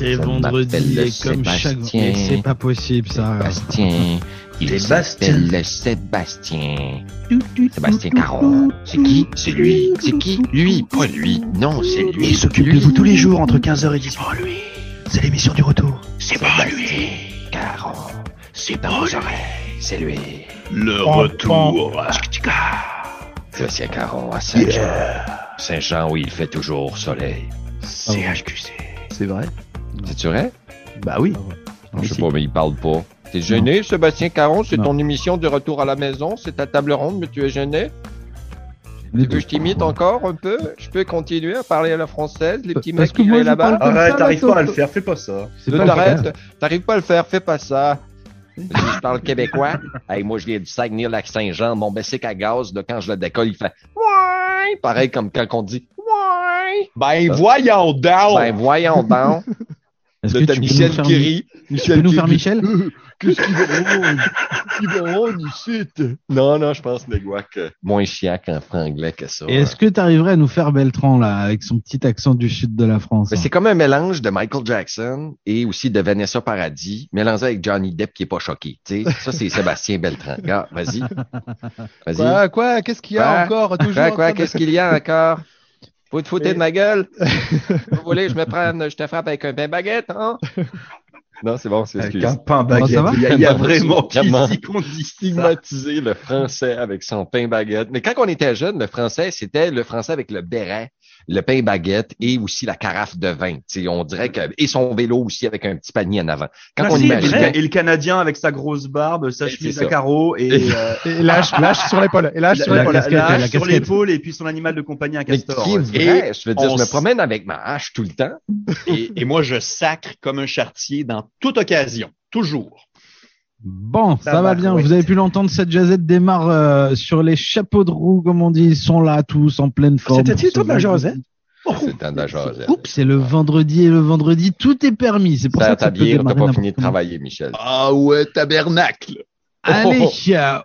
C'est vendredi et comme Sébastien. C'est pas possible ça. Sébastien. Il Sébastien. s'appelle Sébastien. Sébastien Caron. C'est qui? C'est lui. C'est qui? Lui. Pas lui. Non, c'est lui. Il s'occupe de Lui. vous tous les jours entre 15h et 18h. lui. C'est l'émission du retour. C'est pas lui. Caron. C'est dans vos oreilles. C'est lui. Le retour. Sébastien Caron à Saint-Jean. Saint-Jean où il fait toujours soleil. CHQC. C'est vrai? C'est vrai? Bah oui. Je sais pas, mais il parle pas. T'es gêné, Sébastien Caron? C'est ton émission de retour à la maison? C'est ta table ronde, mais tu es gêné? Tu veux que je t'imite encore un peu? Je peux continuer à parler à la française, les petits Parce mecs qui moi, là-bas? Arrête, t'arrives pas à le faire, fais pas ça. T'arrêtes, t'arrives pas à le faire, fais pas ça. Si je parle québécois, hey, moi je viens du Saguenay-Lac-Saint-Jean, mon bicycle à gaz, là, quand je le décolle, il fait ouais, pareil comme quand on dit ouais. Ben voyons donc! Ben voyons donc, Est-ce que tu peux nous Michel faire, qui rit. tu peux nous faire Michel Qu'est-ce qu'il va rendre? Il va rendre ici? Non, non, je pense, Négois, que moins chiant qu'en franglais que ça. Et est-ce que tu arriverais à nous faire Beltran là avec son petit accent du sud de la France hein? c'est comme un mélange de Michael Jackson et aussi de Vanessa Paradis, mélangé avec Johnny Depp qui est pas choqué. Tu sais, ça, c'est Sébastien Beltran. Regarde, vas-y. Vas-y. Quoi, quoi, qu'est-ce qu'il y a encore? Toujours Quoi, en qu'est-ce qu'il y a encore? Vous te foutez de ma gueule? Vous voulez, je me prenne, je te frappe avec un pain baguette, hein? Non, c'est bon, c'est Avec excuse. un pain baguette. va? Il y a, il y a Vraiment, qui qu'on dit ça? Stigmatiser le français avec son pain baguette. Mais quand on était jeune, le français, c'était le français avec le béret, le pain baguette et aussi la carafe de vin. Tu sais, on dirait que, et son vélo aussi avec un petit panier en avant. Quand Ah, on vrai. Et le Canadien avec sa grosse barbe, sa Et chemise à carreaux et, Et- euh, Et lâche, lâche sur l'épaule. Et lâche la, sur l'épaule. la la sur l'épaule et puis son animal de compagnie, un castor. qui est vrai, je veux dire, on je me promène avec ma hache tout le temps. Et, et moi, je sacre comme un chartier dans toute occasion. Toujours. Bon, ça va bien. Vous avez pu l'entendre, cette jazette démarre euh, sur les chapeaux de roue, comme on dit. Ils sont là tous en pleine forme. C'était pour toi de la ce jasette C'est un d'achat. Oups, c'est le vendredi et le vendredi, tout est permis. C'est pour ça, Ça, que ça peut bière, t'as démarrer pas fini de travailler, Michel. Ah ouais, tabernacle. Allez,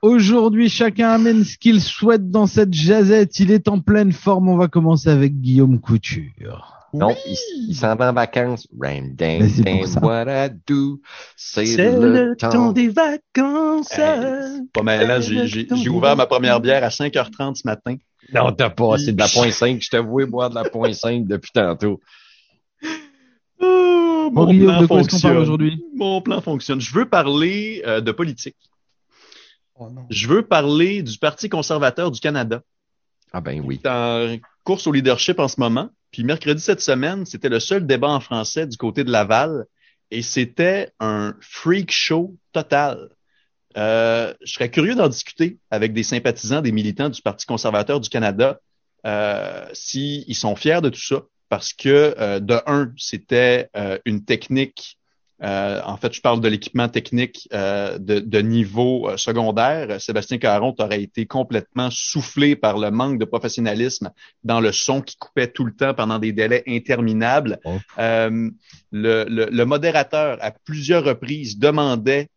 aujourd'hui, chacun amène ce qu'il souhaite dans cette jazette. Il est en pleine forme. On va commencer avec Guillaume Couture. Non, il, il s'en va en vacances. Rain, c'est ça. what I do. C'est C'est le temps. des vacances. Hey, Pas mal, hein, j'ai- ouvert ma première bière à 5h30 ce matin. Non, t'as pas. C'est de la point 5. Je t'avoue boire de la point 5 depuis tantôt. Oh, est-ce qu'on parle aujourd'hui? Mon plan fonctionne. Je veux parler euh, de politique. Oh. Je veux parler du Parti conservateur du Canada. Ah ben oui. est en course au leadership en ce moment. Puis mercredi cette semaine, c'était le seul débat en français du côté de Laval et c'était un freak show total. Euh, je serais curieux d'en discuter avec des sympathisants, des militants du Parti conservateur du Canada, euh, s'ils sont fiers de tout ça, parce que euh, de un, c'était euh, une technique. Euh, en fait, je parle de l'équipement technique euh, de, de niveau euh, secondaire. Sébastien Caron aurait été complètement soufflé par le manque de professionnalisme dans le son qui coupait tout le temps pendant des délais interminables. Oh. Euh, le, le, le modérateur, à plusieurs reprises, demandait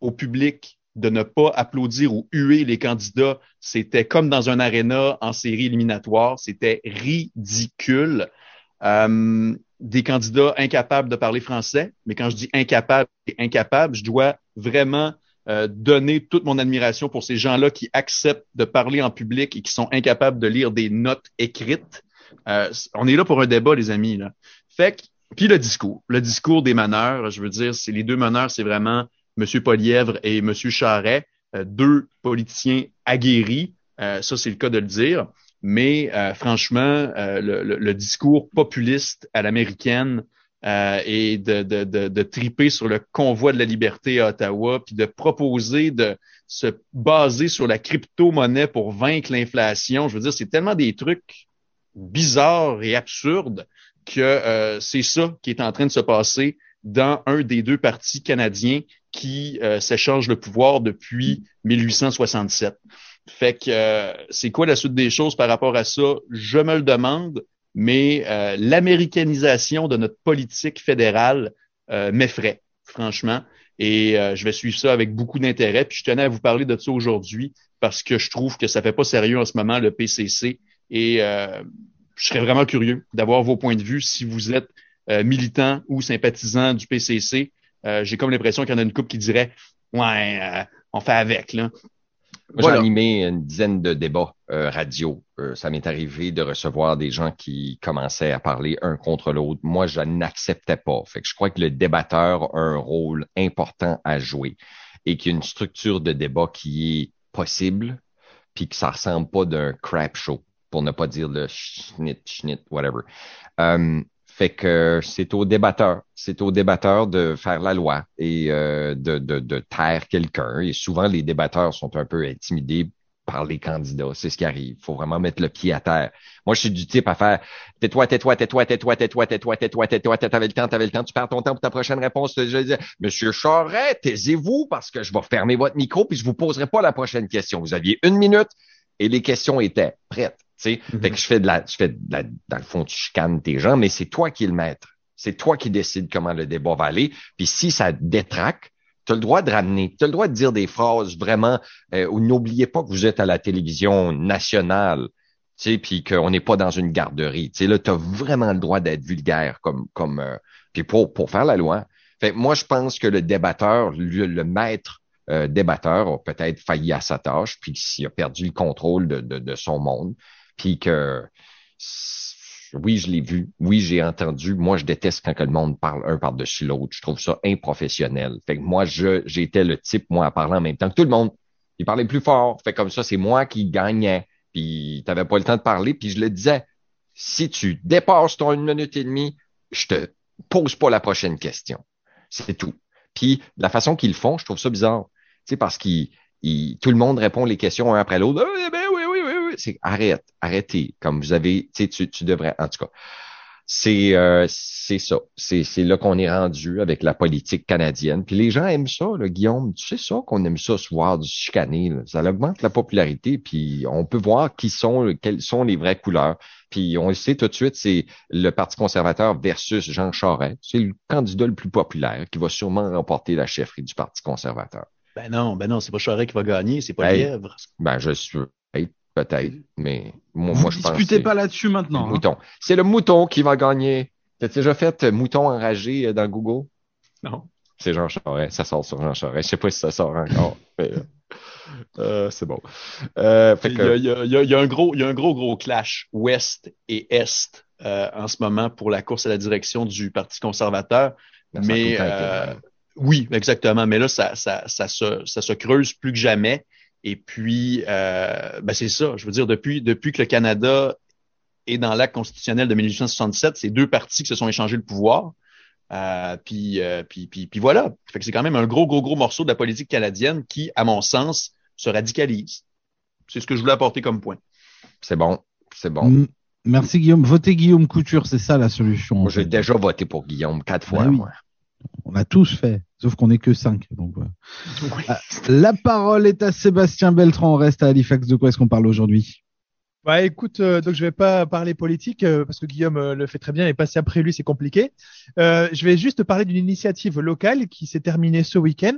au public de ne pas applaudir ou huer les candidats. C'était comme dans un aréna en série éliminatoire. C'était ridicule. Euh, des candidats incapables de parler français, mais quand je dis incapable et incapable, je dois vraiment euh, donner toute mon admiration pour ces gens-là qui acceptent de parler en public et qui sont incapables de lire des notes écrites. Euh, on est là pour un débat, les amis. Là. Fait que, puis le discours, le discours des meneurs, je veux dire, c'est les deux meneurs, c'est vraiment M. Polièvre et M. Charret, euh, deux politiciens aguerris. Euh, ça, c'est le cas de le dire. Mais euh, franchement, euh, le, le, le, discours populiste à l'américaine euh, et de, de, de, de, triper sur le convoi de la liberté à Ottawa, puis de proposer de se baser sur la crypto-monnaie pour vaincre l'inflation, je veux dire, c'est tellement des trucs bizarres et absurdes que euh, c'est ça qui est en train de se passer dans un des deux partis canadiens qui euh, s'échangent le pouvoir depuis 1867. Fait que euh, c'est quoi la suite des choses par rapport à ça? Je me le demande, mais euh, l'américanisation de notre politique fédérale euh, m'effraie, franchement. Et je vais suivre ça avec beaucoup d'intérêt. Puis je tenais à vous parler de ça aujourd'hui parce que je trouve que ça fait pas sérieux en ce moment, le PCC. Et je serais vraiment curieux d'avoir vos points de vue si vous êtes militants ou sympathisants du PCC. J'ai comme l'impression qu'il y en a une couple qui dirait ouais, on fait avec là. Voilà. J'ai animé une dizaine de débats euh, radio. Euh, ça m'est arrivé de recevoir des gens qui commençaient à parler un contre l'autre. Moi, je n'acceptais pas. Fait que je crois que le débatteur a un rôle important à jouer et qu'il y a une structure de débat qui est possible, puis que ça ressemble pas d'un crap show, pour ne pas dire le schnit, schnit, whatever. Euh, fait que c'est au débatteur, c'est au débatteur de faire la loi et euh, de, de, de taire quelqu'un. Et souvent, les débatteurs sont un peu intimidés par les candidats. C'est ce qui arrive. Il faut vraiment mettre le pied à terre. Moi, je suis du type à faire tais-toi, tais-toi, tais-toi, tais-toi, tais-toi, tais-toi, tais-toi, tais-toi, t'avais le temps, t'avais le temps, tu perds ton temps pour ta prochaine réponse. Je disais, Monsieur Charret, taisez-vous parce que je vais fermer votre micro puis je vous poserai pas la prochaine question. Vous aviez une minute et les questions étaient prêtes. Tu sais, Mhm. fait que je fais de la, je fais de la, dans le fond, tu chicanes tes gens, mais c'est toi qui es le maître. C'est toi qui décides comment le débat va aller. Puis si ça détraque, tu as le droit de ramener, tu as le droit de dire des phrases vraiment euh, où n'oubliez pas que vous êtes à la télévision nationale, tu sais, puis qu'on n'est pas dans une garderie. Tu sais, là, tu as vraiment le droit d'être vulgaire comme, comme euh, puis pour, pour faire la loi. Fait moi, je pense que le débatteur, le, le maître euh, débatteur a peut-être failli à sa tâche, puis s'il a perdu le contrôle de, de, de son monde, puis que oui, je l'ai vu, oui, j'ai entendu. Moi, je déteste quand que le monde parle un par-dessus l'autre. Je trouve ça improfessionnel. Fait que moi, je j'étais le type, moi, à parler en même temps que tout le monde. Il parlait plus fort. Fait comme ça, c'est moi qui gagnais. Puis t'avais pas le temps de parler. Puis je le disais, si tu dépasses ton une minute et demie, je te pose pas la prochaine question. C'est tout. Puis la façon qu'ils le font, je trouve ça bizarre. Tu sais, parce qu'ils ils- tout le monde répond les questions un après l'autre. Ah, ben C'est arrête, arrêtez. Comme vous avez, tu tu, devrais, en tout cas. C'est euh, c'est ça. C'est c'est là qu'on est rendu avec la politique canadienne. Puis les gens aiment ça, là, Guillaume. Tu sais ça qu'on aime ça, se voir du chicaner. là. Ça augmente la popularité. Puis on peut voir qui sont, quelles sont les vraies couleurs. Puis on le sait tout de suite, c'est le Parti conservateur versus Jean Charest. C'est le candidat le plus populaire qui va sûrement remporter la chefferie du Parti conservateur. Ben non, ben non, c'est pas Charest qui va gagner, c'est pas Hey. Lièvre. Ben, je suis peut-être, mais moi, Vous moi je pense. discutez que pas là-dessus c'est maintenant. le hein. mouton. C'est le mouton qui va gagner. T'as déjà fait euh, mouton enragé euh, dans Google? Non. C'est Jean Charest. Ça sort sur Jean Charest. Je sais pas si ça sort encore. mais, euh, c'est bon. Euh, Il y, que, a, il y a- il y a- il y a un gros, il y a un gros, gros clash ouest et est euh, en ce moment pour la course à la direction du Parti conservateur. ben, mais oui, exactement. Mais là, ça, ça, ça, se, ça se creuse plus que jamais. Et puis, euh, ben c'est ça. Je veux dire, depuis, depuis que le Canada est dans l'acte constitutionnel de 1867, c'est deux partis qui se sont échangés le pouvoir. Euh, puis, euh, puis, puis, puis voilà. Fait que c'est quand même un gros, gros, gros morceau de la politique canadienne qui, à mon sens, se radicalise. C'est ce que je voulais apporter comme point. C'est bon. C'est bon. Mm. Merci Guillaume. Votez Guillaume Couture, c'est ça la solution. j'ai déjà voté pour Guillaume quatre fois, Ben oui. moi. On a tous fait, sauf qu'on n'est que cinq. Donc, voilà. Ah, La parole est à Sébastien Beltran. On reste à Halifax. De quoi est-ce qu'on parle aujourd'hui? Bah écoute, euh, donc je vais pas parler politique euh, parce que Guillaume euh, le fait très bien et passer après lui c'est compliqué. Euh, je vais juste parler d'une initiative locale qui s'est terminée ce week-end.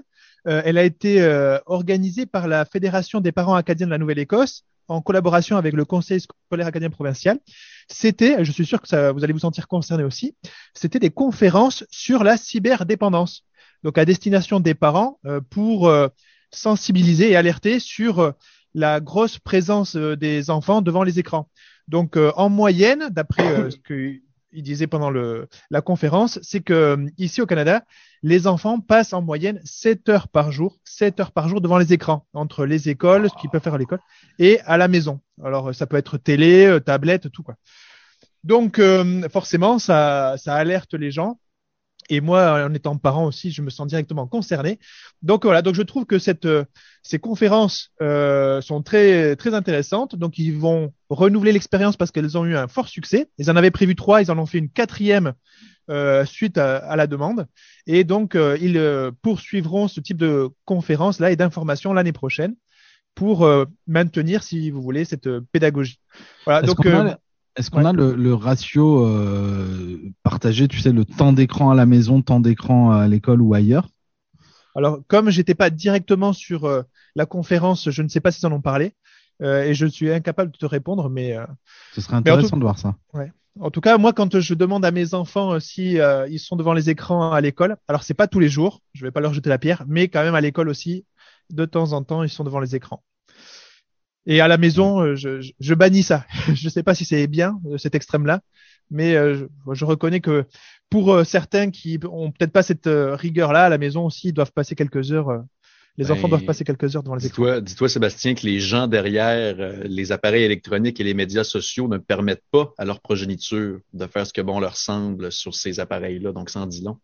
Euh, elle a été euh, organisée par la Fédération des parents acadiens de la Nouvelle-Écosse en collaboration avec le Conseil scolaire acadien provincial. C'était, je suis sûr que ça, vous allez vous sentir concerné aussi, c'était des conférences sur la cyberdépendance. Donc à destination des parents euh, pour euh, sensibiliser et alerter sur euh, la grosse présence des enfants devant les écrans. Donc, en moyenne, d'après ce qu'il disait pendant le, la conférence, c'est que ici au Canada, les enfants passent en moyenne 7 heures par jour, 7 heures par jour devant les écrans, entre les écoles, ce qu'ils peuvent faire à l'école, et à la maison. Alors, ça peut être télé, tablette, tout quoi. Donc, euh, forcément, ça, ça alerte les gens. Et moi, en étant parent aussi, je me sens directement concerné. Donc voilà, donc je trouve que cette, euh, ces conférences euh, sont très très intéressantes. Donc ils vont renouveler l'expérience parce qu'elles ont eu un fort succès. Ils en avaient prévu trois, ils en ont fait une quatrième euh, suite à, à la demande. Et donc euh, ils euh, poursuivront ce type de conférences là et d'informations l'année prochaine pour euh, maintenir, si vous voulez, cette euh, pédagogie. Voilà. Est-ce Donc euh, est-ce qu'on a le, le ratio euh, partagé, tu sais, le temps d'écran à la maison, temps d'écran à l'école ou ailleurs? Alors, comme j'étais pas directement sur euh, la conférence, je ne sais pas s'ils en ont parlé euh, et je suis incapable de te répondre, mais Ce serait intéressant tout- de voir ça. En tout cas, moi, quand je demande à mes enfants si ils sont devant les écrans à l'école, alors c'est pas tous les jours, je vais pas leur jeter la pierre, mais quand même à l'école aussi, de temps en temps, ils sont devant les écrans. Et à la maison, euh, je, je, je bannis ça. je sais pas si c'est bien euh, cet extrême-là, mais euh, je, je reconnais que pour certains qui ont peut-être pas cette rigueur-là à la maison aussi, ils doivent passer quelques heures. les Ben, enfants doivent passer quelques heures devant les écrans. Dis-toi, dis-toi, Sébastien, que les gens derrière les appareils électroniques et les médias sociaux ne permettent pas à leur progéniture de faire ce que bon leur semble sur ces appareils-là. Donc, en dit long.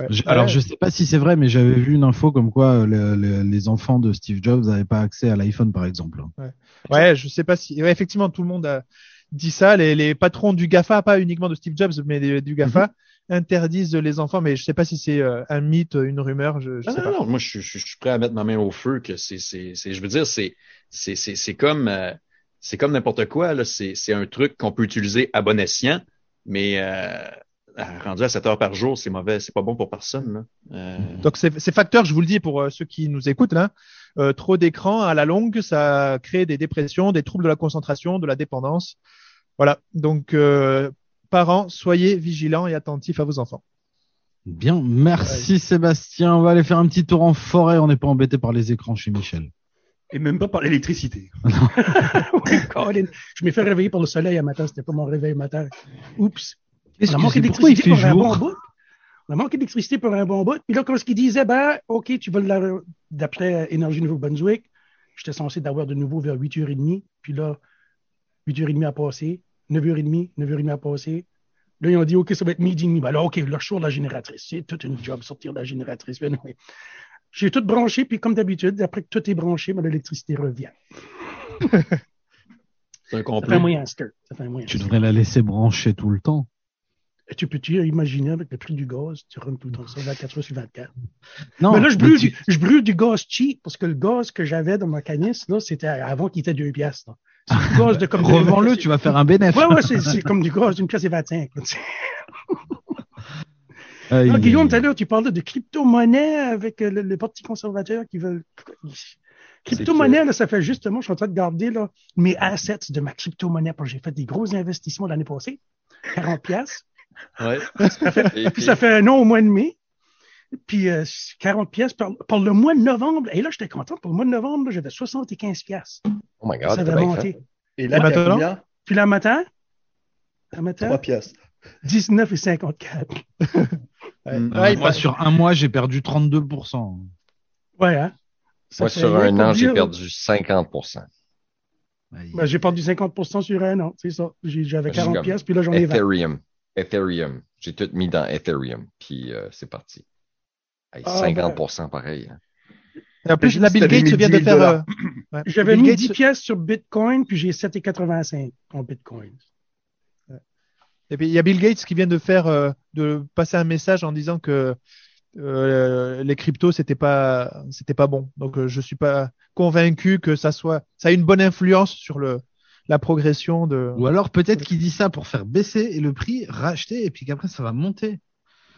Ouais. Ouais. alors je sais pas si c'est vrai, mais j'avais vu une info comme quoi euh, le- le- les enfants de Steve Jobs n'avaient pas accès à l'iPhone par exemple. Ouais, je sais pas si. Ouais, effectivement, tout le monde a dit ça. Les, les patrons du Gafa, pas uniquement de Steve Jobs, mais des- du Gafa, interdisent les enfants. Mais je sais pas si c'est euh, un mythe, une rumeur. Je, je Non, sais non, pas. non, moi, je, je- je suis prêt à mettre ma main au feu que c'est, je veux dire, c'est, c'est, c'est, c'est comme, euh, c'est comme n'importe quoi, là. C'est, c'est un truc qu'on peut utiliser à bon escient, mais, euh, rendu à 7 heures par jour, c'est mauvais, c'est pas bon pour personne, là. Euh, Donc ces, facteurs, je vous le dis pour euh, ceux qui nous écoutent là, euh, trop d'écran à la longue, ça crée des dépressions, des troubles de la concentration, de la dépendance. Voilà. Donc euh, parents, soyez vigilants et attentifs à vos enfants. Bien, merci Sébastien. On va aller faire un petit tour en forêt. On n'est pas embêté par les écrans chez Michel. Et même pas par l'électricité. Colin. Je m'ai fait réveiller par le soleil un matin, c'était pas mon réveil matin. Oups. On a manqué d'électricité pour un bon bout. On a manqué d'électricité pour un bon bout. Puis là, quand ce qu'il disait, ben, OK, tu vas la... d'après Énergie Nouveau-Brunswick, j'étais censé d'avoir de nouveau vers 8h30. Puis là, 8h30 a passé, 9h30, 9h30 a passé. Là, ils ont dit, OK, ça va être midi et demi. Ben là, OK, là, je sors la génératrice. C'est toute une job, sortir de la génératrice. Ben, oui. J'ai tout branché, puis comme d'habitude, après que tout est branché, ben, l'électricité revient. c'est un Ça fait un complot. moyen skirt. Ça fait un moyen Tu skirt. devrais la laisser brancher tout le temps. Et Tu peux-tu imaginer avec le prix du gaz, tu rentres tout le temps ça 24 heures sur 24. Non, mais là, je brûle, tu- du, je brûle du gaz cheap parce que le gaz que j'avais dans ma canisse, là, c'était avant qu'il était 2 piastres. C'est du gaz de comme Revends-le, tu vas faire un bénéfice. Ouais, ouais, c'est, comme du gaz d'une pièce et 25. là, tu sais. Aïe, Ah, Guillaume, tout à l'heure, tu parlais de crypto-monnaie avec euh, le, le Parti conservateur qui veulent. Crypto-monnaie, là, ça fait justement, je suis en train de garder là, mes assets de ma crypto-monnaie parce que j'ai fait des gros investissements l'année passée. 40 pièces. Ouais. Et Puis puis, ça fait un an au mois de mai. Puis euh, 40 pièces pour, pour le mois de novembre. Et là, j'étais content. Pour le mois de novembre, j'avais 75 pièces. oh my God, ça avait monté. fait. Et là, maintenant? Puis là, matin, le matin, 3 pièces. 19 et 54. Ouais. Mm. Ouais, il Moi, sur un mois, j'ai perdu 32%. Ouais, hein? Ça Moi, fait sur un an, j'ai perdu 50 Aïe. Ben, j'ai perdu 50% sur un an, c'est ça. J'avais J'ai 40 comme pièces, puis là, j'en ai 20. Ethereum. Ethereum. J'ai tout mis dans Ethereum, puis euh, c'est parti. Hey, Ah, 50% pareil. hein. En plus, la Bill Gates vient de 10 000 faire. euh, ouais. J'avais mis Gates- 10 pièces sur Bitcoin, puis j'ai 7,85 en Bitcoin. Et puis il y a Bill Gates qui vient de faire euh, de passer un message en disant que euh, les cryptos c'était pas c'était pas bon. Donc euh, je suis pas convaincu que ça soit ça a une bonne influence sur le la progression de Ou alors peut-être qu'il dit ça pour faire baisser et le prix racheter et puis qu'après ça va monter.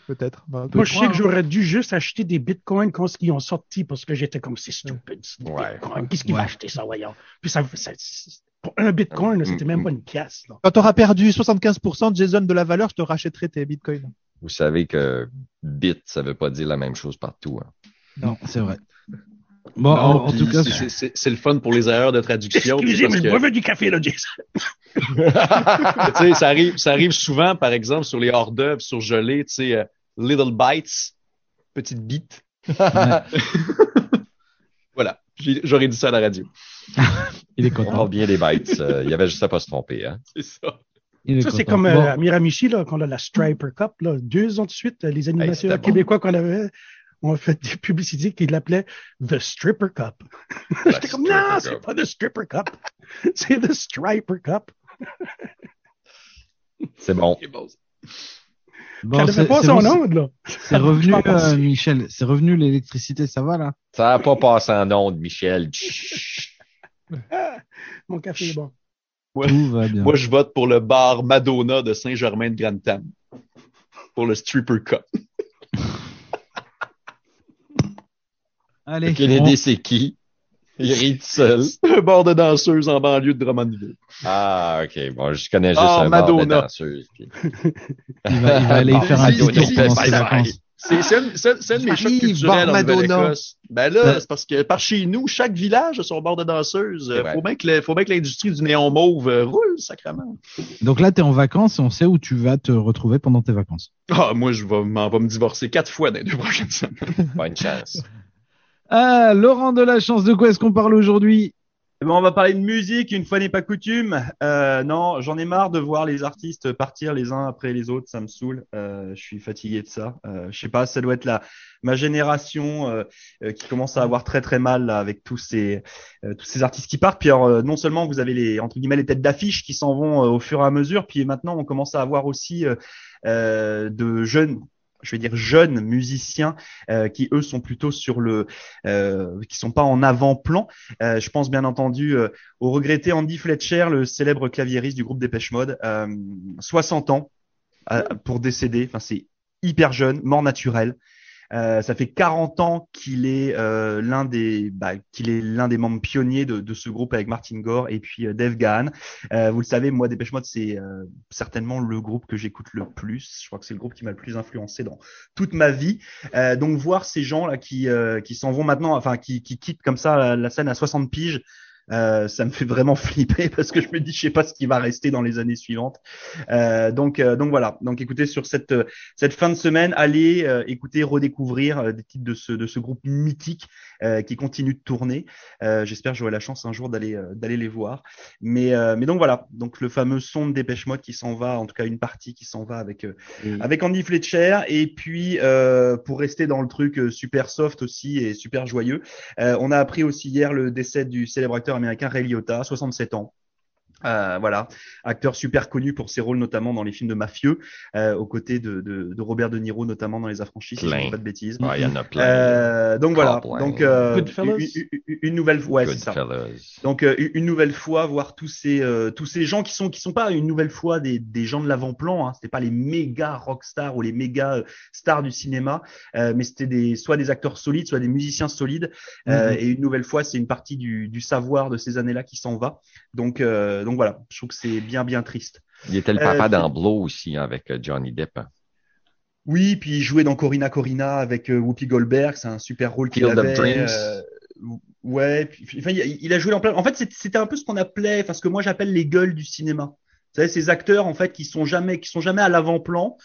peut-être. Bah, Moi, je sais que j'aurais dû juste acheter des bitcoins quand ils ont sorti parce que j'étais comme c'est stupide. Ouais. Qu'est-ce qu'il Ouais. va acheter ça, voyons? Puis ça, ça- pour un bitcoin, c'était même pas une pièce. Là. Quand tu auras perdu 75% Jason de la valeur, je te rachèterai tes bitcoins. Vous savez que bit, ça veut pas dire la même chose partout. hein. Non, c'est vrai. Bon, Non, en, tout cas, c'est- le fun pour les erreurs de traduction. Excusez, mais je que- du café, là, Jason. tu sais, ça arrive, ça arrive souvent, par exemple, sur les hors d'œuvre surgelés, tu sais, euh, little bites, petite bite. voilà, j'aurais dit ça à la radio. il est On content. parle bien des bytes. euh, Il y avait juste à pas se tromper. Hein. C'est ça. Il Ça, c'est comme euh, Bon, à Miramichi, là, quand on a la Striper Cup, là, deux ans de suite, les animateurs bon. québécois qu'on avait ont fait des publicités qui l'appelaient The Stripper Cup. J'étais comme, non, c'est pas The Stripper Cup. c'est The Striper Cup. C'est bon. bon, Ça ne c'est- fait pas son nom, là. C'est revenu, euh, Michel. C'est revenu l'électricité, ça va là? Ça n'a pas passé en onde, Michel. Mon café est bon. Ouais. Tout va bien. Moi, je vote pour le bar Madonna de Saint-Germain-de-Grantham. Pour le Stripper Cup. Allez, Aucune on- idée c'est qui? Il rit tout seul. Un bar de danseuse en banlieue de Drummondville. Ah, ok. Bon, je connais juste Ah, un bar de Madonna. danseuse. puis- Il va, il va aller Bon, faire un Madonna, petit tour pendant ses vacances. C'est c'est un, un de mes chocs culturels en Madonna. Nouvelle-Écosse. Ben là, Ouais. c'est parce que par chez nous, chaque village a son bar de danseuse. Euh, vrai. Faut bien que le- faut bien que l'industrie du néon mauve euh, roule, sacrément. Donc là, tu es en vacances et on sait où tu vas te retrouver pendant tes vacances. Ah, moi, je vais m'en vais me divorcer quatre fois dans les deux prochaines semaines. Bonne chance. Ah, Laurent de la chance, de quoi est-ce qu'on parle aujourd'hui? Eh ben, on va parler de musique, une fois n'est pas coutume. Euh, non, j'en ai marre de voir les artistes partir les uns après les autres, ça me saoule. Euh, je suis fatigué de ça. Euh, je sais pas, ça doit être la ma génération euh, euh, qui commence à avoir très très mal là, avec tous ces euh, tous ces artistes qui partent. Puis alors, non seulement vous avez les entre guillemets les têtes d'affiche qui s'en vont au fur et à mesure, puis maintenant on commence à avoir aussi de jeunes je vais dire jeunes musiciens euh, qui eux sont plutôt sur le euh, qui sont pas en avant-plan euh, je pense bien entendu euh, au regretté Andy Fletcher, le célèbre claviériste du groupe Dépêche Mode, euh, 60 ans pour décéder. Enfin, c'est hyper jeune, mort naturelle. Euh, ça fait 40 ans qu'il est euh, l'un des bah, qu'il est l'un des membres pionniers de, de ce groupe avec Martin Gore et puis euh, Dave Gahan. Euh, vous le savez, moi Dépêche Mode c'est euh, certainement le groupe que j'écoute le plus. Je crois que c'est le groupe qui m'a le plus influencé dans toute ma vie. Donc voir ces gens là qui qui s'en vont maintenant, enfin qui qui quittent comme ça la, la scène à 60 piges. Euh, ça me fait vraiment flipper parce que je me dis je sais pas ce qui va rester dans les années suivantes. Euh, donc euh, donc voilà. Donc écoutez sur cette cette fin de semaine, allez écouter redécouvrir des titres de ce de ce groupe mythique qui continue de tourner. J'espère que j'aurai la chance un jour d'aller d'aller les voir. Mais mais donc voilà. Donc le fameux son de Dépêche Mode qui s'en va, en tout cas une partie qui s'en va avec avec Andy Fletcher et puis pour rester dans le truc super soft aussi et super joyeux, on a appris aussi hier le décès du célèbre acteur américain Ray Liotta, 67 ans. Euh, voilà, acteur super connu pour ses rôles notamment dans les films de mafieux, euh, aux côtés de, de, de Robert De Niro notamment dans Les Affranchis, si je Plein. dis pas de bêtises. Ah, Il y en a plein. Euh, donc voilà, ouais. donc euh, une, une- une nouvelle, ouais, c'est ça. Donc euh, une nouvelle fois voir tous ces euh, tous ces gens qui sont qui sont pas une nouvelle fois des, des gens de l'avant-plan, hein, c'était pas les méga rockstars ou les méga euh, stars du cinéma, euh, mais c'était des soit des acteurs solides, soit des musiciens solides. Euh, Mhm. Et une nouvelle fois, c'est une partie du, du savoir de ces années-là qui s'en va. Donc euh, donc voilà, je trouve que c'est bien bien triste. Il était le papa Euh, dans Blow aussi hein, avec euh, Johnny Depp. hein. Oui, puis il jouait dans Corina Corina avec euh, Whoopi Goldberg, c'est un super rôle qu'il avait. Dreams. euh, ouais, puis, enfin, il, a joué dans plein. En fait, c'était un peu ce qu'on appelait, enfin ce que moi j'appelle les gueules du cinéma. Vous savez, ces acteurs en fait qui sont jamais, qui sont jamais à l'avant-plan,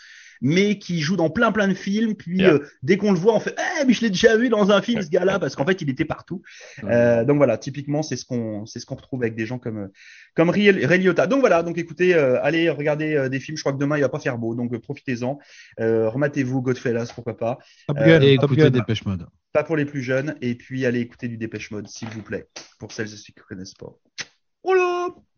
mais qui jouent dans plein plein de films. Puis Yeah. euh, dès qu'on le voit, on fait, eh, mais je l'ai déjà vu dans un film ce gars-là, parce qu'en fait il était partout. Euh, donc voilà, typiquement c'est ce qu'on, c'est ce qu'on retrouve avec des gens comme euh, comme Ray Ray Liotta. Donc voilà, donc écoutez, euh, allez regarder euh, des films. Je crois que demain il va pas faire beau, donc euh, profitez-en. Euh, rematez-vous Godfellas, pourquoi pas. Top Euh, Gun, Et Top écoutez Gun. Dépêche Mode. Pas pour les plus jeunes, et puis allez écouter du Dépêche Mode, s'il vous plaît, pour celles et ceux qui ne connaissent pas.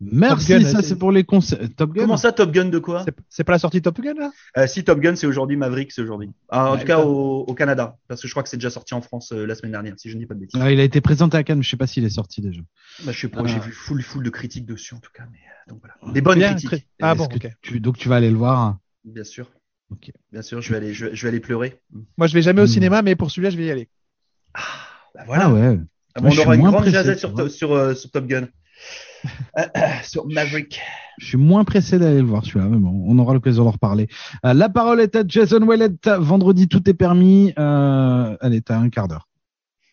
Merci, Gun, ça c'est- pour les conseils. Top Gun Comment ça, Top Gun de quoi C'est- pas la sortie de Top Gun là? Euh, Si Top Gun, c'est aujourd'hui, Maverick, c'est aujourd'hui. Ah, en Ouais, tout cas, au, au Canada, parce que je crois que c'est déjà sorti en France euh, la semaine dernière, si je ne dis pas de bêtises. Ah, Il a été présenté à Cannes, je sais pas s'il est sorti déjà. Bah, je sais pas, Ah. j'ai vu full, full de critiques dessus, en tout cas. Mais, euh, donc voilà. Des bonnes Bien, critiques, très- Ah bon, tu- donc tu vas aller le voir. hein. bien sûr. Ok. Bien sûr, je vais aller, je, vais- je vais aller pleurer. Moi, je vais jamais au Hmm. cinéma, mais pour celui-là, je vais y aller. Bah, voilà. Ah ouais. Ah, Moi, bon, on aura une moins grande sur, sur, euh, sur Top Gun. Sur Maverick. Je suis moins pressé d'aller le voir celui-là, mais bon, on aura l'occasion d'en reparler. Euh, la parole est à Jason Wallet. Vendredi, tout est permis. Euh, allez, t'as un quart d'heure.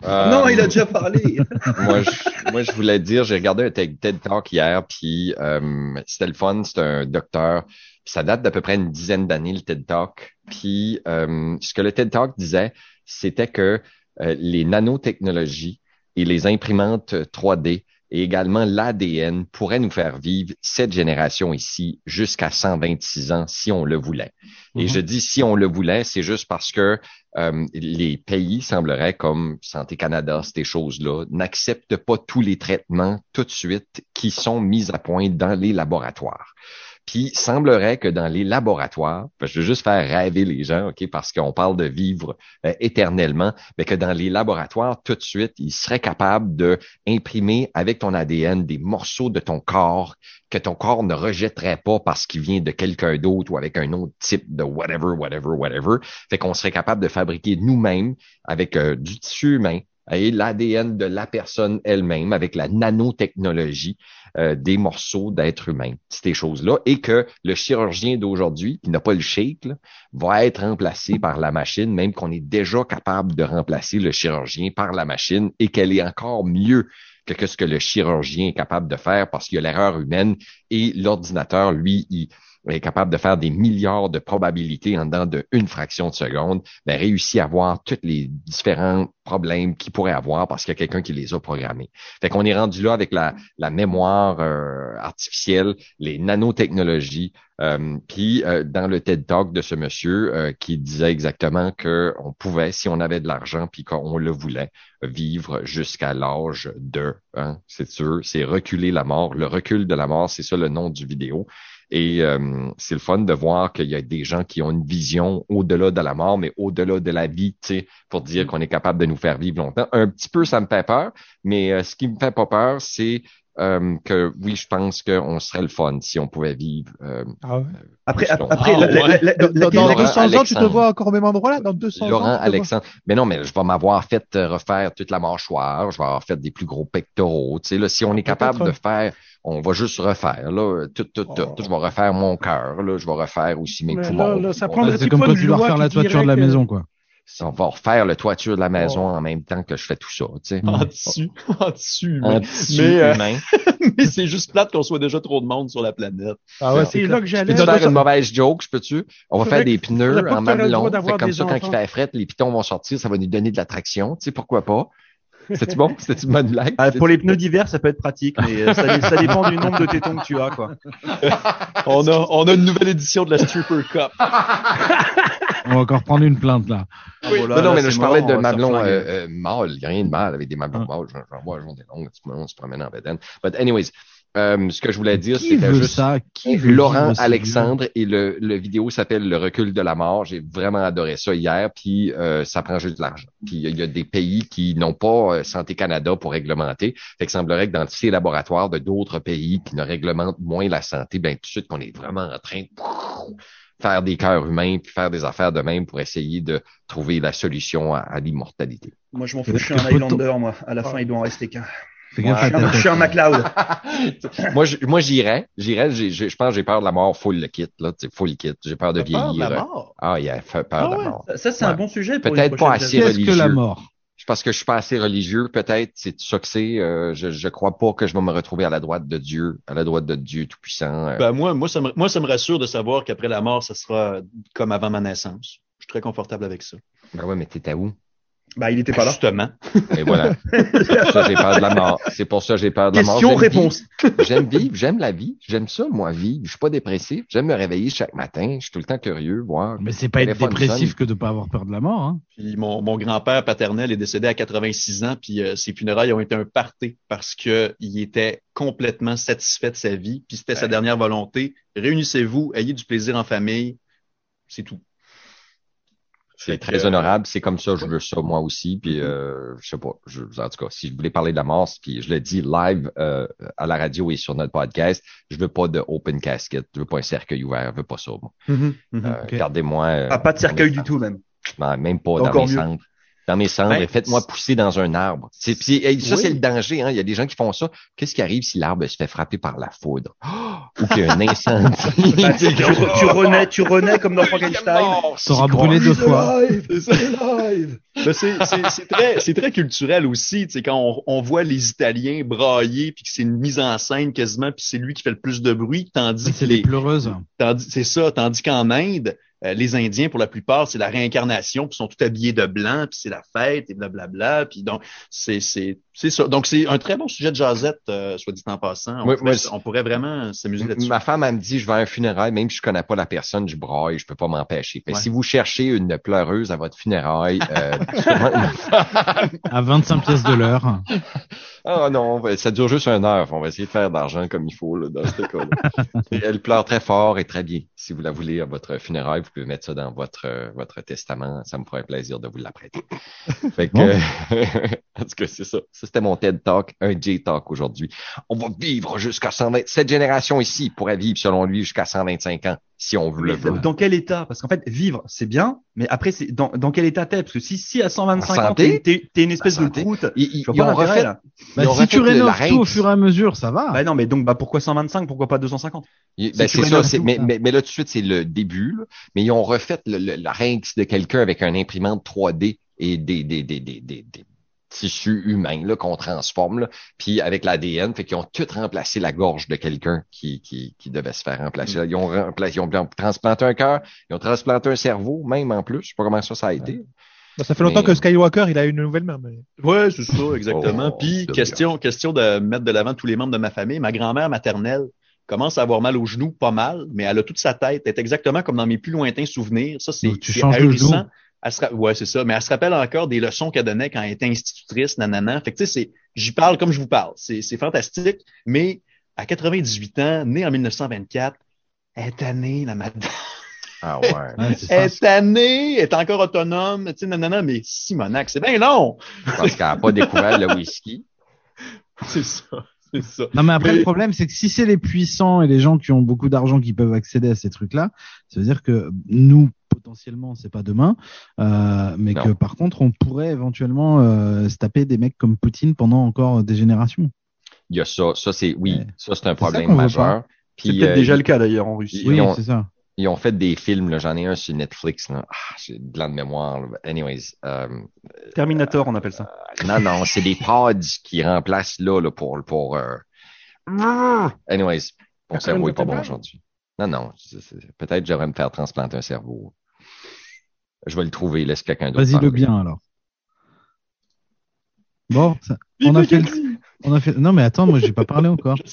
Euh, non, il a déjà parlé. moi, je, moi, je voulais dire, j'ai regardé un TED TED Talk hier, puis euh, c'était le fun. C'est un docteur. Puis ça date d'à peu près une dizaine d'années, le TED Talk. Puis euh, ce que le TED Talk disait, c'était que euh, les nanotechnologies et les imprimantes 3D et également l'ADN pourraient nous faire vivre cette génération ici jusqu'à 126 ans si on le voulait. Et Mhm. je dis si on le voulait, c'est juste parce que euh, les pays sembleraient comme Santé Canada, ces choses-là, n'acceptent pas tous les traitements tout de suite qui sont mis à point dans les laboratoires. Puis semblerait que dans les laboratoires, je veux juste faire rêver les gens, ok, parce qu'on parle de vivre euh, éternellement, mais que dans les laboratoires, tout de suite, ils seraient capables de imprimer avec ton ADN des morceaux de ton corps que ton corps ne rejetterait pas parce qu'il vient de quelqu'un d'autre ou avec un autre type de whatever, whatever, whatever. Fait qu'on serait capable de fabriquer nous-mêmes avec euh, du tissu humain et l'ADN de la personne elle-même avec la nanotechnologie euh, des morceaux d'être humain, ces choses-là, et que le chirurgien d'aujourd'hui, qui n'a pas le shake, là, va être remplacé par la machine, même qu'on est déjà capable de remplacer le chirurgien par la machine et qu'elle est encore mieux que ce que le chirurgien est capable de faire parce qu'il y a l'erreur humaine et l'ordinateur, lui, il, est capable de faire des milliards de probabilités en dedans de une fraction de seconde, ben, réussit à voir tous les différents problèmes qu'il pourrait avoir parce qu'il y a quelqu'un qui les a programmés. Fait qu'on est rendu là avec la, la mémoire euh, artificielle, les nanotechnologies, euh, puis euh, dans le TED Talk de ce monsieur qui disait exactement que on pouvait, si on avait de l'argent puis qu'on le voulait, vivre jusqu'à l'âge de, hein, c'est sûr, c'est reculer la mort. Le recul de la mort, c'est ça le nom du vidéo. Et euh, c'est le fun de voir qu'il y a des gens qui ont une vision au-delà de la mort, mais au-delà de la vie, tu sais, pour dire mm. qu'on est capable de nous faire vivre longtemps. Un petit peu, ça me fait peur, mais euh, ce qui me fait pas peur, c'est euh, que oui, je pense qu'on serait le fun si on pouvait vivre. Euh, ah ouais? Après, plus après, longtemps. la- la- la- la- dans, la- dans 200 ans, tu te vois encore au même endroit là Dans 200 ans Laurent te vois- Alexandre. Mais non, mais je vais m'avoir fait euh, refaire toute la mâchoire, je vais avoir fait des plus gros pectoraux. Tu sais, là, si on est capable de faire, on va juste refaire, là, tout, tout, tout. Oh. Je vais refaire mon cœur, là, je vais refaire aussi mes Mais poumons. là, là, ça prendrait- C'est comme pas quand tu dois loi refaire la toiture de la maison, quoi. On va refaire le toiture de la maison Oh. en même temps que je fais tout ça, tu sais. En dessus, en dessus. Mais- euh, humain. mais c'est juste plate qu'on soit déjà trop de monde sur la planète. Ah ouais, c'est là que Je j'allais. peux-tu Dans faire une mauvaise joke, je peux-tu? On va faire des pneus en mamelon. Fait comme ça, quand il fait fret, les pitons vont sortir, ça va nous donner de la traction. Tu sais, pourquoi pas? C'était bon? C'était une bonne blague? Ah, pour les pneus d'hiver, ça peut être pratique, mais euh, ça, ça dépend du nombre de tétons que tu as, quoi. On a, on a une nouvelle édition de la Stripper Cup. On va encore prendre une plainte, là. Ah, voilà, non, non, là, mais là, je parlais de mamelons euh, euh, mâles. Il n'y a rien de mal avec des mamelons Ah. mâles. J'en j'en vois à journée longue. Tu on se promène en bedaine. But anyways, euh, ce que je voulais dire, c'était veut juste ça? Qui veut Laurent Alexandre et le, le vidéo s'appelle Le recul de la mort. J'ai vraiment adoré ça hier. Puis euh, ça prend juste de l'argent. Puis il y a des pays qui n'ont pas euh, Santé Canada pour réglementer. Fait que semblerait que dans ces laboratoires de d'autres pays qui ne réglementent moins la santé, ben tout de suite qu'on est vraiment en train de faire des cœurs humains puis faire des affaires de même pour essayer de trouver la solution à, à l'immortalité. Moi, je m'en fous, je suis un Highlander, moi. À la fin, il doit en rester qu'un. Fais gaffe Ouais, à Je suis ta un- je suis un tête. McLeod. moi, je- moi, j'irais. J'irais. Je pense que j'ai peur de la mort full le kit, là. tu sais, Full kit. J'ai peur de T'as peur de vieillir. la mort? Ah, il a fait peur Ah de la mort. ça- c'est Ouais. un bon sujet pour Peut-être pas assez. Qu'est-ce que la religieux. mort? Parce que je suis pas assez religieux, peut-être. C'est ça que c'est. Euh, je, je crois pas que je vais me retrouver à la droite de Dieu, à la droite de Dieu Tout-Puissant. euh. Ben, moi, moi, ça me, moi, ça me rassure de savoir qu'après la mort, ça sera comme avant ma naissance. Je suis très confortable avec ça. Ben ouais, mais t'étais où? Bah, il était pas là. Justement. Et voilà. C'est pour ça que j'ai peur de la mort. C'est pour ça que j'ai peur de la mort. Question, J'aime réponse. vivre. J'aime vivre, j'aime la vie. J'aime ça, moi, vivre. Je suis pas dépressif. J'aime me réveiller chaque matin. Je suis tout le temps curieux, voir. Mais c'est pas être dépressif sonne. que de pas avoir peur de la mort, hein. Puis mon, mon grand-père paternel est décédé à 86 ans, puis euh, ses funérailles ont été un party parce que il était complètement satisfait de sa vie, puis c'était sa dernière volonté. Réunissez-vous, ayez du plaisir en famille, c'est tout. C'est très que, honorable. C'est comme ça, je veux ça moi aussi. Puis euh, je sais pas. Je, en tout cas, si je voulais parler de la mort, puis je le dis live euh, à la radio et sur notre podcast, je veux pas de open casket. Je veux pas un cercueil ouvert. Je veux pas ça. Moi. Mhm, mhm. Euh. Gardez-moi. euh, Ah, pas de cercueil du tout, même. Non, même pas dans mes mieux. cendres. Dans mes cendres, Ben, et faites-moi pousser dans un arbre. C'est, puis, ça, Oui. c'est le danger. Hein. Il y a des gens qui font ça. Qu'est-ce qui arrive si l'arbre se fait frapper par la foudre? Ou qu'il y a un incendie? Bah, tu, tu, tu renais, tu renais comme dans Frankenstein. T'auras brûlé deux fois. C'est ça. Ben, c'est, c'est, c'est très, c'est très culturel aussi, tu sais, quand on, on voit les Italiens brailler, puis que c'est une mise en scène quasiment, puis c'est lui qui fait le plus de bruit, tandis que C'est les les, pleureuses. tandis, c'est ça, tandis qu'en Inde, euh, les Indiens, pour la plupart, c'est la réincarnation, puis sont tout habillés de blanc, puis c'est la fête, et blablabla, puis donc, c'est, c'est, ça. Donc, c'est un très bon sujet de jazzette, euh, soit dit en passant. On, Moi- pourrait, moi, on pourrait vraiment s'amuser là-dessus. Ma femme, elle me dit, je vais à un funérail, même si je connais pas la personne, je braille, je peux pas m'empêcher. Ouais. Si vous cherchez une pleureuse à votre funérail, euh, À 25 pièces de l'heure. oh non, ça dure juste une heure. On va essayer de faire de l'argent comme il faut là, dans ce cas-là. Elle pleure très fort et très bien. Si vous la voulez à votre funérail, vous pouvez mettre ça dans votre votre testament. Ça me ferait plaisir de vous l'apprêter. Fait que, Bon. euh, en tout cas, c'est ça. Ça, c'était mon TED Talk, un J-Talk aujourd'hui. On va vivre jusqu'à 120. Cette génération ici pourrait vivre, selon lui, jusqu'à 125 ans. si on veut le veut. dans quel état? Parce qu'en fait, vivre, c'est bien, mais après, c'est dans, dans quel état t'es? Parce que si, si à 125 En ans, t'es t'es- t'es une espèce En de croûte, Ils, ils- ils pas ont l'intérêt, refait, là. Bah, ils ont si refait tu le rénoves tout au fur et à mesure, ça va. Bah non, mais donc bah pourquoi 125 Pourquoi pas 250 Il- Si ben, c'est ça, c'est- mais, ça. mais, mais là, tout de suite, c'est le début. là. Mais ils ont refait le, le, la larynx de quelqu'un avec un imprimante 3D et des, des, des, des, des, des tissus humains là, qu'on transforme, là, puis avec l'ADN. Fait qu'ils ont tout remplacé la gorge de quelqu'un qui, qui, qui devait se faire remplacer. Ils ont remplacé, ils ont transplanté un cœur, ils ont transplanté un cerveau, même en plus. Je sais pas comment ça, ça a été. Bah, ça fait longtemps Mais- que Skywalker, il a une nouvelle main. Mais... Ouais, c'est ça, exactement. Oh, Puis, question, question de mettre de l'avant tous les membres de ma famille. Ma grand-mère maternelle commence à avoir mal aux genoux, pas mal, mais elle a toute sa tête. Elle est exactement comme dans mes plus lointains souvenirs. Ça, c'est tu c'est changes de ahurissant. genou. Elle se Ouais, c'est ça. Mais elle se rappelle encore des leçons qu'elle donnait quand elle était institutrice, nanana. Fait que, tu sais, c'est, j'y parle comme je vous parle. C'est, c'est fantastique. Mais à 98 ans, née en 1924, elle est tannée, la madame. Ah ouais. Elle ça. est tannée, elle est encore autonome, tu sais, nanana, mais Simonac, c'est bien long. Parce qu'elle n'a pas découvert le whisky. C'est ça, c'est ça. Non, mais après, Mais- le problème, c'est que si c'est les puissants et les gens qui ont beaucoup d'argent qui peuvent accéder à ces trucs-là, ça veut dire que nous, potentiellement, c'est pas demain, euh, mais Non. que par contre, on pourrait éventuellement euh, se taper des mecs comme Poutine pendant encore des générations. Il y a ça. Ça, c'est, oui, Ouais. ça, c'est un problème majeur. C'est peut-être euh, déjà le cas d'ailleurs en Russie. Oui, c'est ça. Ils ont fait des films, là. j'en ai un sur Netflix. Là. Ah, j'ai de blanc de mémoire. là. Anyways, euh, Terminator, on appelle ça. non, non, c'est des pods qui remplacent là, là pour, pour euh... Anyways, mon cerveau une est pas bon aujourd'hui. Non, non, peut-être que j'aurais me faire transplanter un cerveau. Je vais le trouver, laisse quelqu'un d'autre. Vas-y le bien alors. Bon, ça- on a fait le... on a fait. Non mais attends, moi j'ai pas parlé encore.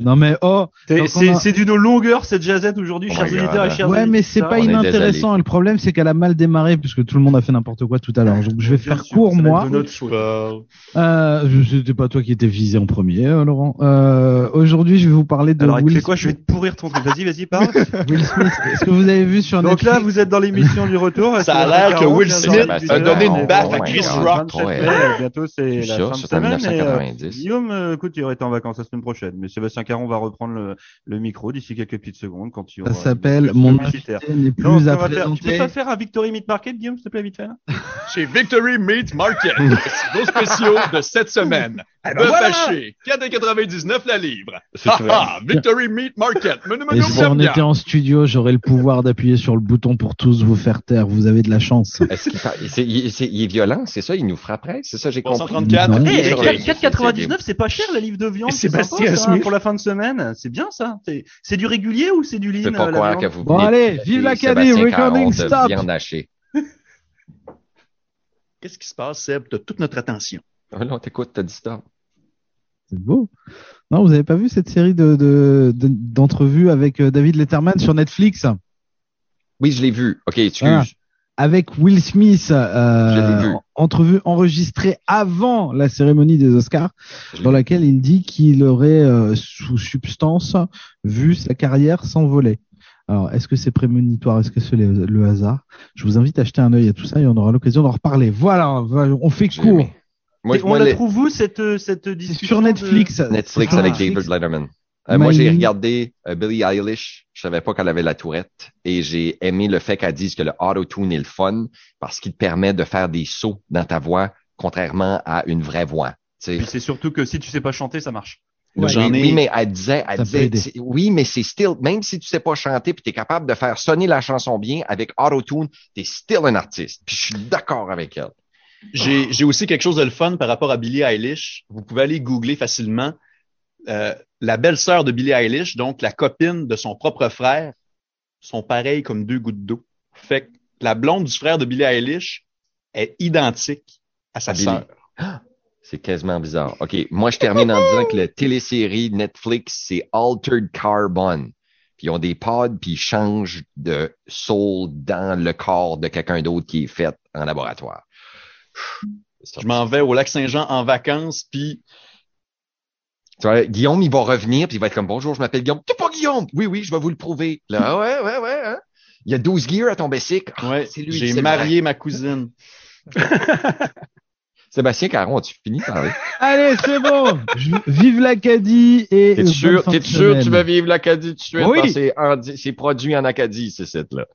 Non mais oh. C'est Donc, a- d'une longueur cette jazette aujourd'hui, Oh chers auditeurs et chers Ouais, mais c'est pas inintéressant. Le problème, c'est qu'elle a mal démarré puisque tout le monde a fait n'importe quoi tout à l'heure. Donc je vais Bien faire sûr, court moi. Euh, c'était pas toi qui étais visé en premier, euh, Laurent. Euh, Aujourd'hui, je vais vous parler de Alors, il Will, quoi? Je vais te pourrir ton truc. Vas-y, vas-y, parle. Will Smith. Est-ce que vous avez vu sur Donc Netflix là, vous êtes dans l'émission du retour. Ça a l'air que Will Smith a donné une baffe à Chris Rock. Bientôt, c'est la fin de semaine. Et, 1990. Guillaume, euh, écoute, il aurait été en vacances la semaine prochaine, mais Sébastien Caron va reprendre le, le micro d'ici quelques petites secondes quand il Ça aura s'appelle Mon invité n'est plus Donc, à on va faire- tu peux pas faire un Victory Meat Market, Guillaume, s'il te plaît, vite fait là Chez Victory Meat Market, nos spéciaux de cette semaine. ben Bœuf voilà. haché, 4,99 la livre. Ha, Victory Meat Market. Menu, Et menu, si on était en studio, j'aurais le pouvoir d'appuyer sur le bouton pour tous vous faire taire. Vous avez de la chance. Est-ce qu'il il est violent, c'est ça? Il nous frapperait? C'est ça, j'ai compris. 334. Non. Eh, Sur quatre- le- 4,99, c'est pas cher la livre de viande. Sébastien sympa, ça, Smith. pour la fin de semaine. C'est bien ça. C'est- du régulier ou c'est du lean pas euh, la croire que viande vous Bon, allez, vive l'Acadie, Sébastien recording stop. Qu'est-ce qui se passe, Seb? T'as toute notre attention. Oh non, t'écoutes, t'as dit stop. C'est beau. Non, vous avez pas vu cette série de de- de- d'entrevues avec euh, David Letterman sur Netflix? Oui, je l'ai vu. OK, excuse. Ah. Avec Will Smith, euh, entrevue enregistrée avant la cérémonie des Oscars, dans laquelle il dit qu'il aurait euh, sous substance vu sa carrière s'envoler. Alors, est-ce que c'est prémonitoire? Est-ce que c'est le, le hasard? Je vous invite à jeter un œil à tout ça et on aura l'occasion d'en reparler. Voilà, on fait court. Moi, on moi, la les- trouve où cette, euh, cette discussion sur de- Netflix. Netflix avec David Letterman. Euh, moi, j'ai regardé euh, Billie Eilish. Je savais pas qu'elle avait la tourette. Et j'ai aimé le fait qu'elle dise que le auto-tune est le fun parce qu'il te permet de faire des sauts dans ta voix, contrairement à une vraie voix. Tu sais. Puis c'est surtout que si tu sais pas chanter, ça marche. Ouais. oui, ai. oui, mais elle disait, elle disait, oui, mais c'est still, même si tu sais pas chanter puis tu es capable de faire sonner la chanson bien avec auto-tune, tu es still un artiste. Puis je suis d'accord avec elle. J'ai j'ai aussi quelque chose de le fun par rapport à Billie Eilish. Vous pouvez aller googler facilement. Euh, la belle-sœur de Billie Eilish, donc la copine de son propre frère, sont pareilles comme deux gouttes d'eau. Fait que la blonde du frère de Billie Eilish est identique à sa sœur. C'est quasiment bizarre. OK, moi, je termine en disant que la télésérie Netflix, c'est Altered Carbon. Puis ils ont des pods, puis ils changent de soul dans le corps de quelqu'un d'autre qui est fait en laboratoire. Je m'en vais au lac Saint-Jean en vacances, puis vois, Guillaume, il va revenir, puis il va être comme Bonjour, je m'appelle Guillaume. T'es pas Guillaume! Oui, oui, je vais vous le prouver. Là, ouais, ouais, ouais, hein? Il y a 12 gears à ton bicycle. Ah, ouais, c'est lui, j'ai marié ma cousine. Sébastien Caron, as-tu fini de parler? Allez, c'est bon. Je- Vive l'Acadie et T'es sûr, t'es sûr que tu vas vivre l'Acadie tout de suite? Oui. En- c'est produit en Acadie, ce site-là.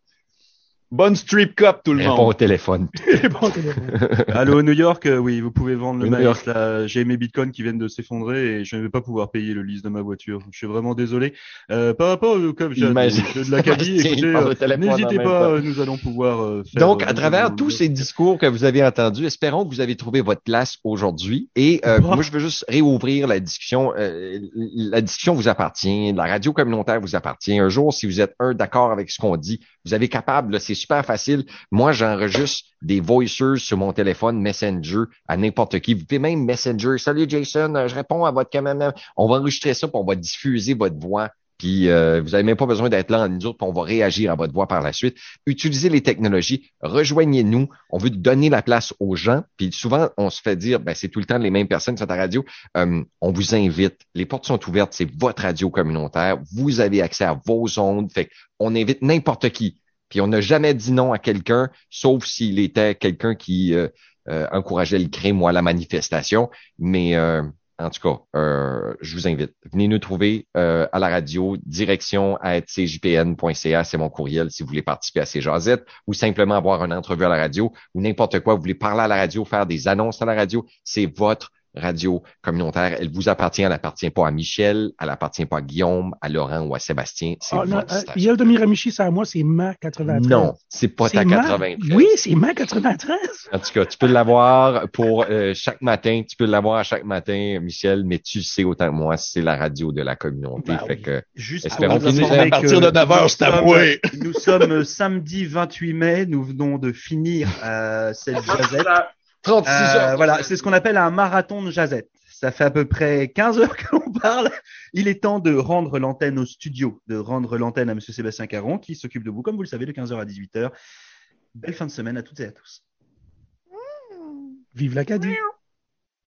Bonne strip cup, tout le Réponds monde. au téléphone. Bon téléphone. Allô, New York, euh, oui, vous pouvez vendre le New maïs. York. Là, j'ai mes bitcoins qui viennent de s'effondrer et je ne vais pas pouvoir payer le lease de ma voiture. Je suis vraiment désolé. Euh, par rapport au comme j'ai de, de l'Acadie, écoutez, euh, n'hésitez pas, euh, nous allons pouvoir euh, faire. Donc, euh, à travers nous- tous ces discours que vous avez entendus, espérons que vous avez trouvé votre place aujourd'hui. Et euh, Bon. moi, je veux juste réouvrir la discussion. Euh, la discussion vous appartient, la radio communautaire vous appartient. Un jour, si vous êtes un d'accord avec ce qu'on dit, vous avez capable, là, c'est super facile. Moi, j'enregistre des voicers sur mon téléphone Messenger à n'importe qui. Vous pouvez même Messenger. Salut Jason, euh, je réponds à votre caméra. On va enregistrer ça, puis on va diffuser votre voix. Puis euh, vous n'avez même pas besoin d'être là en nous autres, puis on va réagir à votre voix par la suite. Utilisez les technologies, rejoignez-nous. On veut donner la place aux gens. Puis souvent, on se fait dire, ben, c'est tout le temps les mêmes personnes sur ta radio. Euh, on vous invite. Les portes sont ouvertes. C'est votre radio communautaire. Vous avez accès à vos ondes. Fait on invite n'importe qui. Puis on n'a jamais dit non à quelqu'un, sauf s'il était quelqu'un qui euh, euh, encourageait le crime ou à la manifestation. Mais euh, en tout cas, je vous invite. Venez nous trouver à la radio, direction à cjpn.ca, c'est mon courriel si vous voulez participer à ces jasettes ou simplement avoir une entrevue à la radio ou n'importe quoi. Vous voulez parler à la radio, faire des annonces à la radio, c'est votre radio communautaire. Elle vous appartient, elle n'appartient pas à Michel, elle n'appartient pas à Guillaume, à Laurent ou à Sébastien. C'est Ah, non, votre euh. Yel de Miramichi, c'est à moi, c'est ma 93. Non, c'est pas ta ma- 93. Oui, c'est ma 93. En tout cas, tu peux l'avoir pour euh, chaque matin. Tu peux l'avoir à chaque matin, Michel, mais tu sais autant que moi, c'est la radio de la communauté. Ben fait oui. que Juste Espérons qu'il nous à partir de 9 heures, nous c'est à sommes- moi. Nous sommes samedi 28 mai. Nous venons de finir euh, cette jazette. 36 Euh, heures. voilà, c'est ce qu'on appelle un marathon de jazette. Ça fait à peu près 15 heures que l'on parle. Il est temps de rendre l'antenne au studio, de rendre l'antenne à Monsieur Sébastien Caron, qui s'occupe de vous, comme vous le savez, de 15h à 18h. Belle fin de semaine à toutes et à tous. Vive l'Acadie.